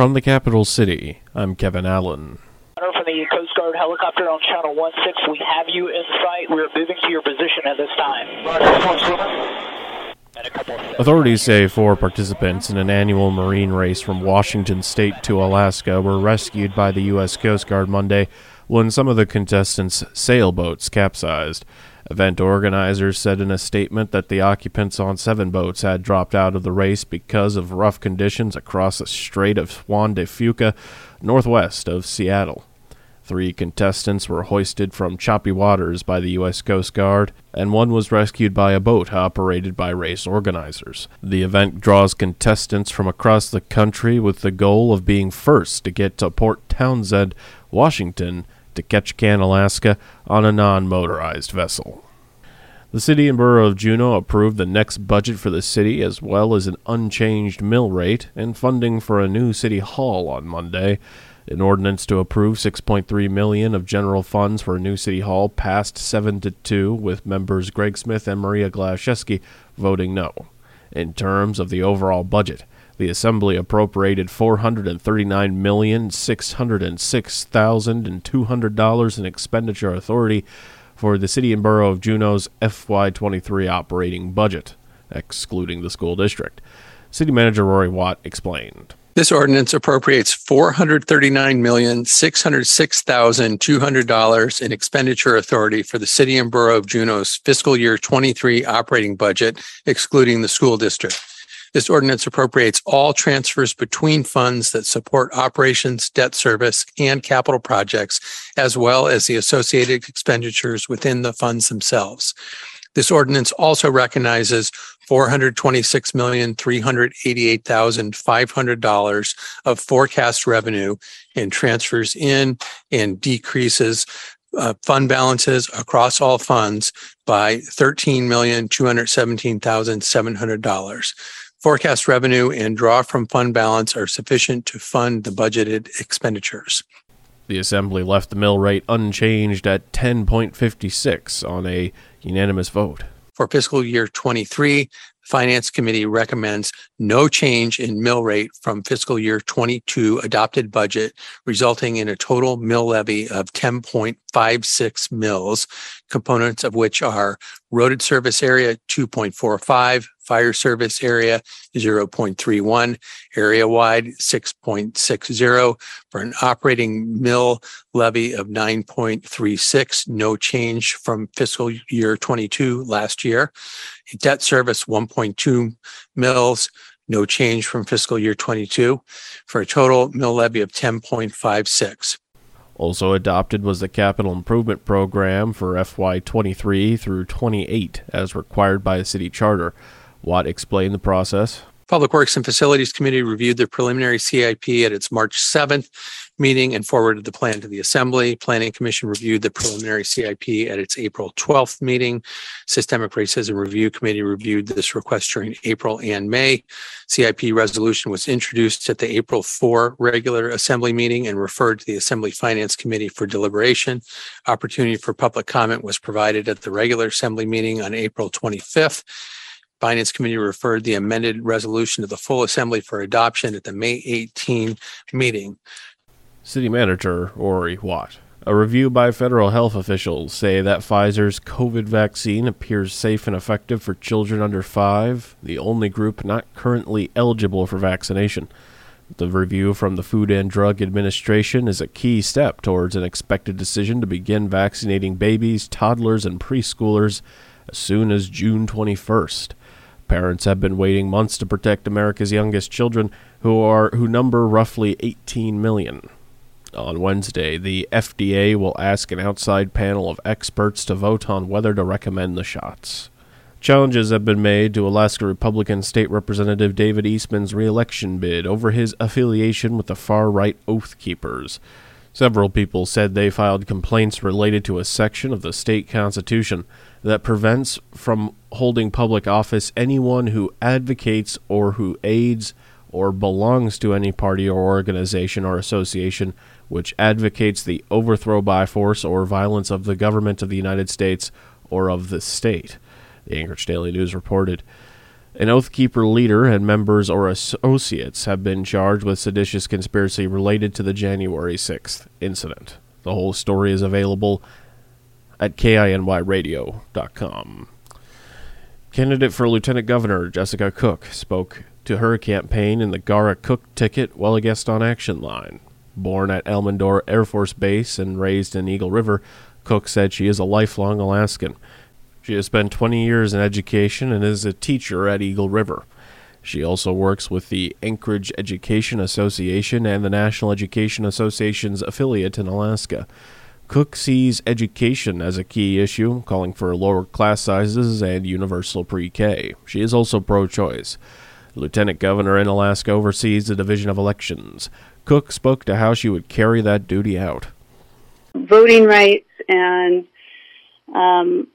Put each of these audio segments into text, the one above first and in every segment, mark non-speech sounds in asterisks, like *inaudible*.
From the capital city, I'm Kevin Allen. From the Coast Guard helicopter on Channel 16, we have you in sight. We're moving to your position at this time. Authorities say four participants in an annual marine race from Washington state to Alaska were rescued by the U.S. Coast Guard Monday when some of the contestants' sailboats capsized. Event organizers said in a statement that the occupants on seven boats had dropped out of the race because of rough conditions across the Strait of Juan de Fuca, northwest of Seattle. Three contestants were hoisted from choppy waters by the U.S. Coast Guard, and one was rescued by a boat operated by race organizers. The event draws contestants from across the country with the goal of being first to get to Port Townsend, Washington, to Ketchikan, Alaska, on a non motorized vessel. The city and borough of Juneau approved the next budget for the city as well as an unchanged mill rate and funding for a new city hall on Monday. An ordinance to approve 6.3 million of general funds for a new city hall passed 7 to 2 with members Greg Smith and Maria Gladziszewski voting no. In terms of the overall budget, the assembly appropriated $439,606,200 in expenditure authority for the city and borough of Juneau's FY23 operating budget, excluding the school district. City manager Rorie Watt explained. This ordinance appropriates $439,606,200 in expenditure authority for the City and Borough of Juneau's fiscal year 23 operating budget, excluding the school district. This ordinance appropriates all transfers between funds that support operations, debt service, and capital projects, as well as the associated expenditures within the funds themselves. This ordinance also recognizes $426,388,500 of forecast revenue and transfers in and decreases uh, fund balances across all funds by $13,217,700. Forecast revenue and draw from fund balance are sufficient to fund the budgeted expenditures. The Assembly left the mill rate unchanged at 10.56 on a unanimous vote. For fiscal year 23, Finance Committee recommends no change in mill rate from fiscal year 22 adopted budget, resulting in a total mill levy of 10.56 mills, components of which are roaded service area 2.45, fire service area 0.31, area wide 6.60 for an operating mill levy of 9.36, no change from fiscal year 22 last year. Debt service 1.2 mills, no change from fiscal year 22 for a total mill levy of 10.56. Also adopted was the Capital Improvement Program for FY23 through 28 as required by the city charter. Watt explained the process. Public Works and Facilities Committee reviewed the preliminary CIP at its March 7th meeting and forwarded the plan to the Assembly. Planning Commission reviewed the preliminary CIP at its April 12th meeting. Systemic Racism Review Committee reviewed this request during April and May. CIP resolution was introduced at the April 4 regular Assembly meeting and referred to the Assembly Finance Committee for deliberation. Opportunity for public comment was provided at the regular Assembly meeting on April 25th. Finance Committee referred the amended resolution to the full assembly for adoption at the May 18 meeting. City Manager Rorie Watt. A review by federal health officials say that Pfizer's COVID vaccine appears safe and effective for children under 5, the only group not currently eligible for vaccination. The review from the Food and Drug Administration is a key step towards an expected decision to begin vaccinating babies, toddlers, and preschoolers as soon as June 21st. Parents have been waiting months to protect America's youngest children, who are who number roughly 18 million. On Wednesday, the FDA will ask an outside panel of experts to vote on whether to recommend the shots. Challenges have been made to Alaska Republican State Representative David Eastman's reelection bid over his affiliation with the far right Oath Keepers. Several people said they filed complaints related to a section of the state constitution that prevents from holding public office anyone who advocates or who aids or belongs to any party or organization or association which advocates the overthrow by force or violence of the government of the United States or of the state. The Anchorage Daily News reported. An Oath Keeper leader and members or associates have been charged with seditious conspiracy related to the January 6th incident. The whole story is available at kinyradio.com. Candidate for Lieutenant Governor Jessica Cook spoke to her campaign in the Gara Cook ticket while a guest on Action Line. Born at Elmendorf Air Force Base and raised in Eagle River, Cook said she is a lifelong Alaskan. She has spent 20 years in education and is a teacher at Eagle River. She also works with the Anchorage Education Association and the National Education Association's affiliate in Alaska. Cook sees education as a key issue, calling for lower class sizes and universal pre K. She is also pro choice. Lieutenant Governor in Alaska oversees the Division of Elections. Cook spoke to how she would carry that duty out. Voting rights and um,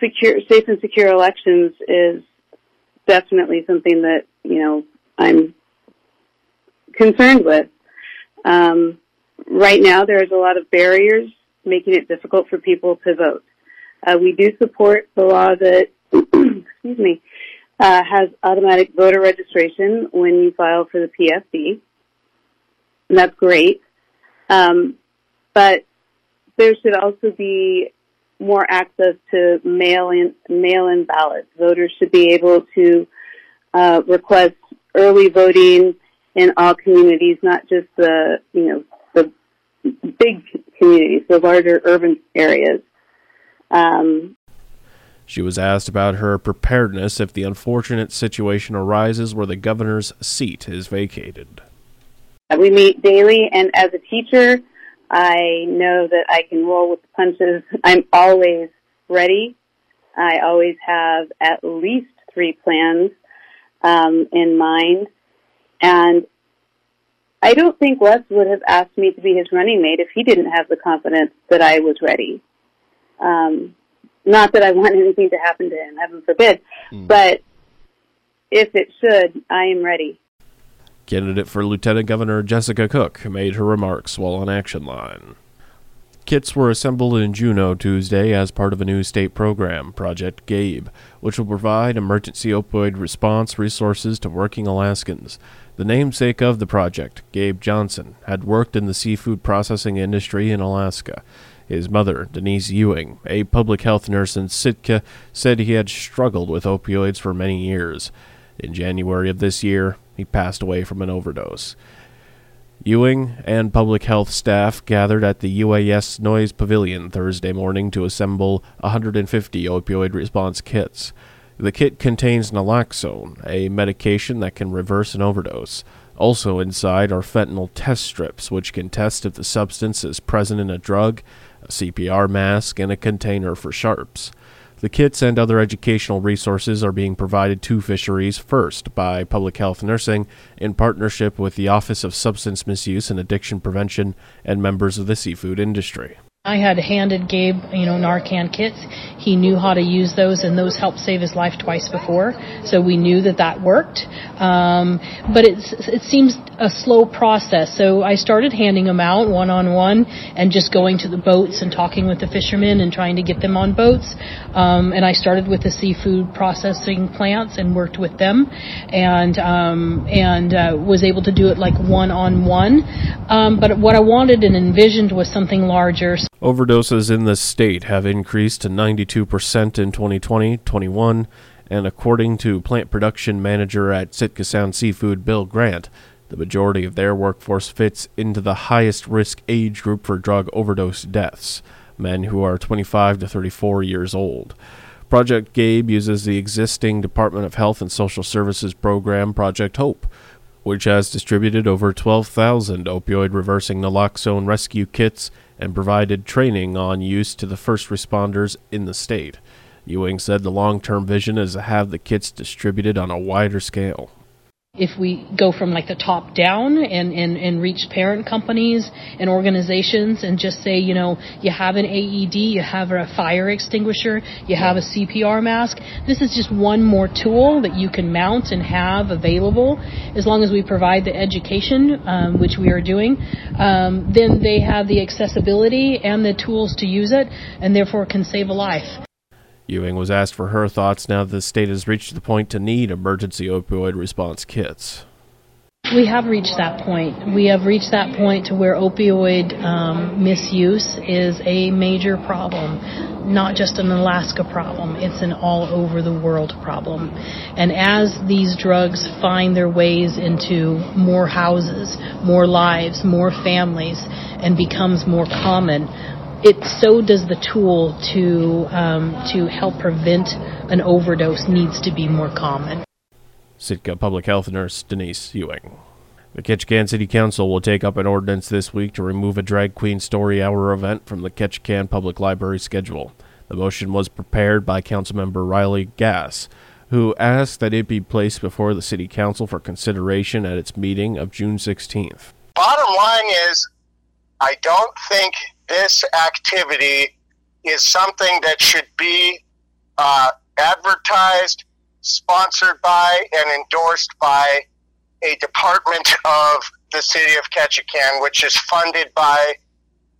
secure, safe and secure elections is definitely something that you know I'm concerned with. Um, right now, there's a lot of barriers making it difficult for people to vote. Uh, we do support the law that, *clears throat* excuse me, uh, has automatic voter registration when you file for the PFD. And that's great. Um, but there should also be more access to mail-in mail-in ballots. Voters should be able to uh, request early voting in all communities, not just the you know the big communities, the larger urban areas. Um, she was asked about her preparedness if the unfortunate situation arises where the governor's seat is vacated. We meet daily, and as a teacher, I know that I can roll with the punches. *laughs* I'm always ready. I always have at least three plans um, in mind. And I don't think Les would have asked me to be his running mate if he didn't have the confidence that I was ready. Um, not that I want *laughs* anything to happen to him, heaven forbid, mm. but if it should, I am ready. Candidate for Lieutenant Governor Jessica Cook made her remarks while on Action Line. Kits were assembled in Juneau Tuesday as part of a new state program, Project GABE, which will provide emergency opioid response resources to working Alaskans. The namesake of the project, Gabe Johnson, had worked in the seafood processing industry in Alaska. His mother, Denise Ewing, a public health nurse in Sitka, said he had struggled with opioids for many years. In January of this year, he passed away from an overdose. Ewing and public health staff gathered at the UAS Noyes Pavilion Thursday morning to assemble 150 opioid response kits. The kit contains naloxone, a medication that can reverse an overdose. Also inside are fentanyl test strips, which can test if the substance is present in a drug, a CPR mask, and a container for sharps. The kits and other educational resources are being provided to fisheries first by Public Health Nursing in partnership with the Office of Substance Misuse and Addiction Prevention and members of the seafood industry. I had handed Gabe, you know, Narcan kits. He knew how to use those, and those helped save his life twice before. So we knew that that worked. Um, but it's, it seems a slow process. So I started handing them out one on one, and just going to the boats and talking with the fishermen and trying to get them on boats. Um, and I started with the seafood processing plants and worked with them, and um, and uh, was able to do it like one on one. But what I wanted and envisioned was something larger. Overdoses in the state have increased to 92% in 2020 21, and according to plant production manager at Sitka Sound Seafood, Bill Grant, the majority of their workforce fits into the highest risk age group for drug overdose deaths men who are 25 to 34 years old. Project GABE uses the existing Department of Health and Social Services program, Project Hope, which has distributed over 12,000 opioid reversing naloxone rescue kits and provided training on use to the first responders in the state. Ewing said the long term vision is to have the kits distributed on a wider scale if we go from like the top down and, and, and reach parent companies and organizations and just say, you know, you have an AED, you have a fire extinguisher, you have a CPR mask. This is just one more tool that you can mount and have available as long as we provide the education, um, which we are doing. Um, then they have the accessibility and the tools to use it and therefore can save a life. Ewing was asked for her thoughts now that the state has reached the point to need emergency opioid response kits. We have reached that point. We have reached that point to where opioid um, misuse is a major problem, not just an Alaska problem. It's an all over the world problem. And as these drugs find their ways into more houses, more lives, more families, and becomes more common, it so does the tool to um, to help prevent an overdose needs to be more common. Sitka Public Health Nurse Denise Ewing. The Ketchikan City Council will take up an ordinance this week to remove a drag queen story hour event from the Ketchikan Public Library schedule. The motion was prepared by Councilmember Riley Gass, who asked that it be placed before the City Council for consideration at its meeting of June 16th. Bottom line is, I don't think this activity is something that should be uh, advertised, sponsored by, and endorsed by a department of the city of Ketchikan, which is funded by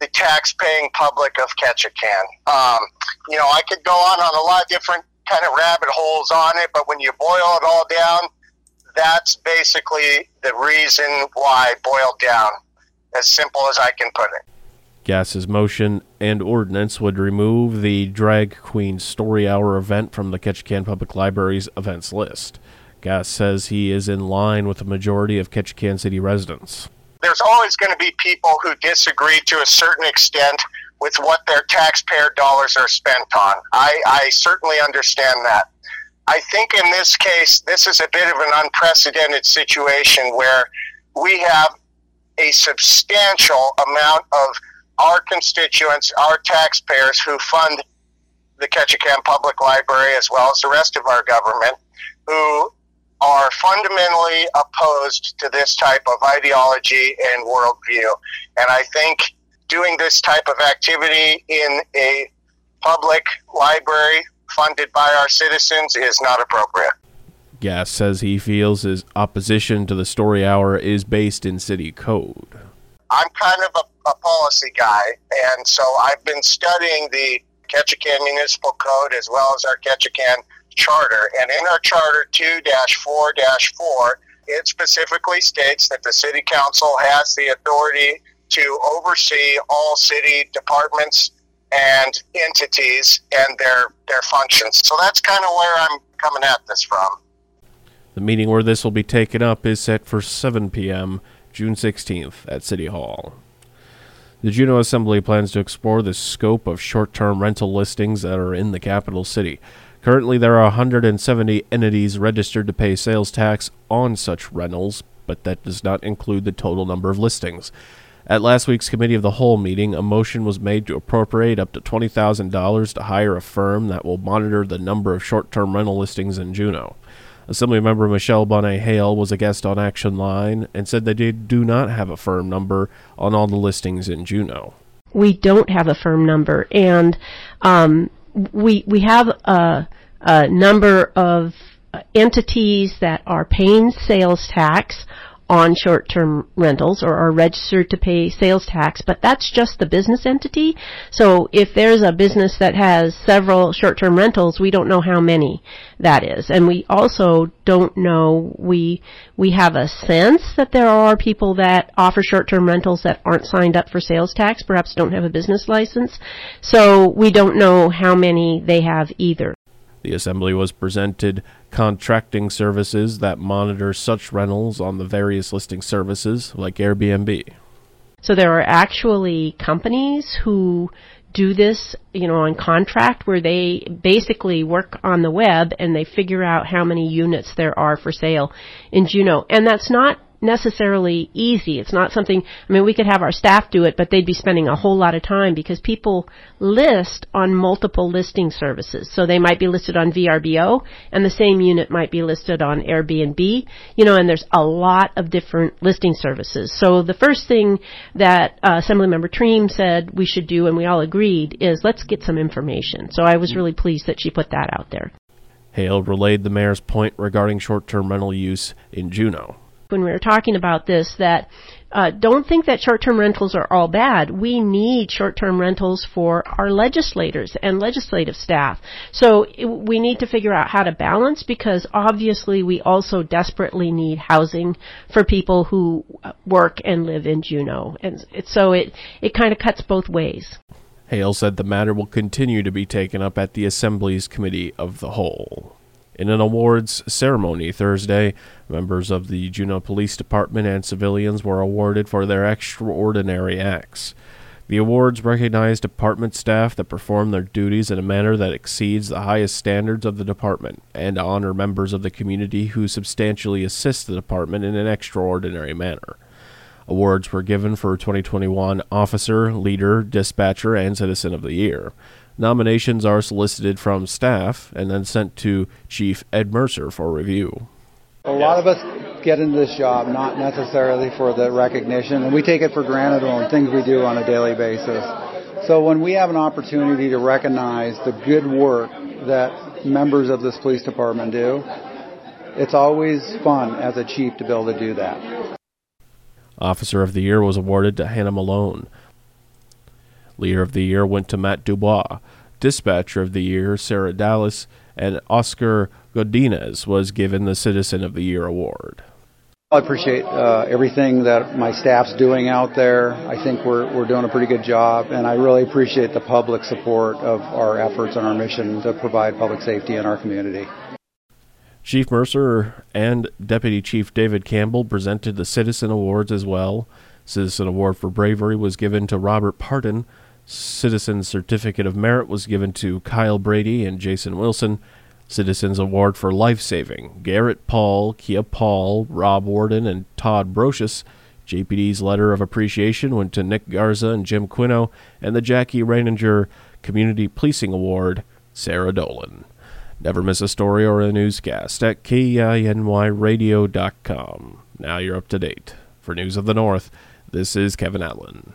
the tax-paying public of Ketchikan. Um, you know, I could go on on a lot of different kind of rabbit holes on it, but when you boil it all down, that's basically the reason why boiled down. As simple as I can put it. Gass's motion and ordinance would remove the Drag Queen Story Hour event from the Ketchikan Public Library's events list. Gass says he is in line with the majority of Ketchikan City residents. There's always going to be people who disagree to a certain extent with what their taxpayer dollars are spent on. I, I certainly understand that. I think in this case, this is a bit of an unprecedented situation where we have a substantial amount of our constituents, our taxpayers who fund the Ketchikan Public Library as well as the rest of our government, who are fundamentally opposed to this type of ideology and worldview. And I think doing this type of activity in a public library funded by our citizens is not appropriate. Gass says he feels his opposition to the story hour is based in city code. I'm kind of a, a policy guy, and so I've been studying the Ketchikan Municipal Code as well as our Ketchikan Charter. And in our Charter 2 4 4, it specifically states that the City Council has the authority to oversee all city departments and entities and their, their functions. So that's kind of where I'm coming at this from. The meeting where this will be taken up is set for 7 p.m. June 16th at City Hall. The Juneau Assembly plans to explore the scope of short term rental listings that are in the capital city. Currently, there are 170 entities registered to pay sales tax on such rentals, but that does not include the total number of listings. At last week's Committee of the Whole meeting, a motion was made to appropriate up to $20,000 to hire a firm that will monitor the number of short term rental listings in Juneau. Assemblymember Michelle Bonnet Hale was a guest on Action Line and said that they do not have a firm number on all the listings in Juneau. We don't have a firm number, and um, we we have a, a number of entities that are paying sales tax on short-term rentals or are registered to pay sales tax, but that's just the business entity. So if there's a business that has several short-term rentals, we don't know how many that is. And we also don't know, we, we have a sense that there are people that offer short-term rentals that aren't signed up for sales tax, perhaps don't have a business license. So we don't know how many they have either. The assembly was presented contracting services that monitor such rentals on the various listing services like Airbnb. So there are actually companies who do this, you know, on contract where they basically work on the web and they figure out how many units there are for sale in Juneau. And that's not necessarily easy. It's not something, I mean, we could have our staff do it, but they'd be spending a whole lot of time because people list on multiple listing services. So they might be listed on VRBO and the same unit might be listed on Airbnb, you know, and there's a lot of different listing services. So the first thing that uh, Assemblymember Triem said we should do and we all agreed is let's get some information. So I was really pleased that she put that out there. Hale relayed the mayor's point regarding short-term rental use in Juneau when we were talking about this that uh, don't think that short-term rentals are all bad. We need short-term rentals for our legislators and legislative staff. So we need to figure out how to balance because obviously we also desperately need housing for people who work and live in Juneau, and so it it kind of cuts both ways. Hale said the matter will continue to be taken up at the Assembly's Committee of the Whole. In an awards ceremony Thursday, members of the Juneau Police Department and civilians were awarded for their extraordinary acts. The awards recognize department staff that perform their duties in a manner that exceeds the highest standards of the department and honor members of the community who substantially assist the department in an extraordinary manner. Awards were given for 2021 Officer, Leader, Dispatcher, and Citizen of the Year. Nominations are solicited from staff and then sent to Chief Ed Mercer for review. A lot of us get into this job not necessarily for the recognition, and we take it for granted on the things we do on a daily basis. So when we have an opportunity to recognize the good work that members of this police department do, it's always fun as a chief to be able to do that. Officer of the Year was awarded to Hannah Malone. Leader of the Year went to Matt Dubois. Dispatcher of the Year, Sarah Dallas, and Oscar Godinez was given the Citizen of the Year award. I appreciate uh, everything that my staff's doing out there. I think we're, we're doing a pretty good job, and I really appreciate the public support of our efforts and our mission to provide public safety in our community. Chief Mercer and Deputy Chief David Campbell presented the Citizen Awards as well. Citizen Award for Bravery was given to Robert Parton. Citizen Certificate of Merit was given to Kyle Brady and Jason Wilson. Citizens Award for Life Saving, Garrett Paul, Kia Paul, Rob Warden, and Todd Brocious. JPD's letter of appreciation went to Nick Garza and Jim Quino, and the Jackie Reininger Community Policing Award, Sarah Dolan. Never miss a story or a newscast at KINYradio.com. Now you're up to date. For News of the North, this is Kevin Allen.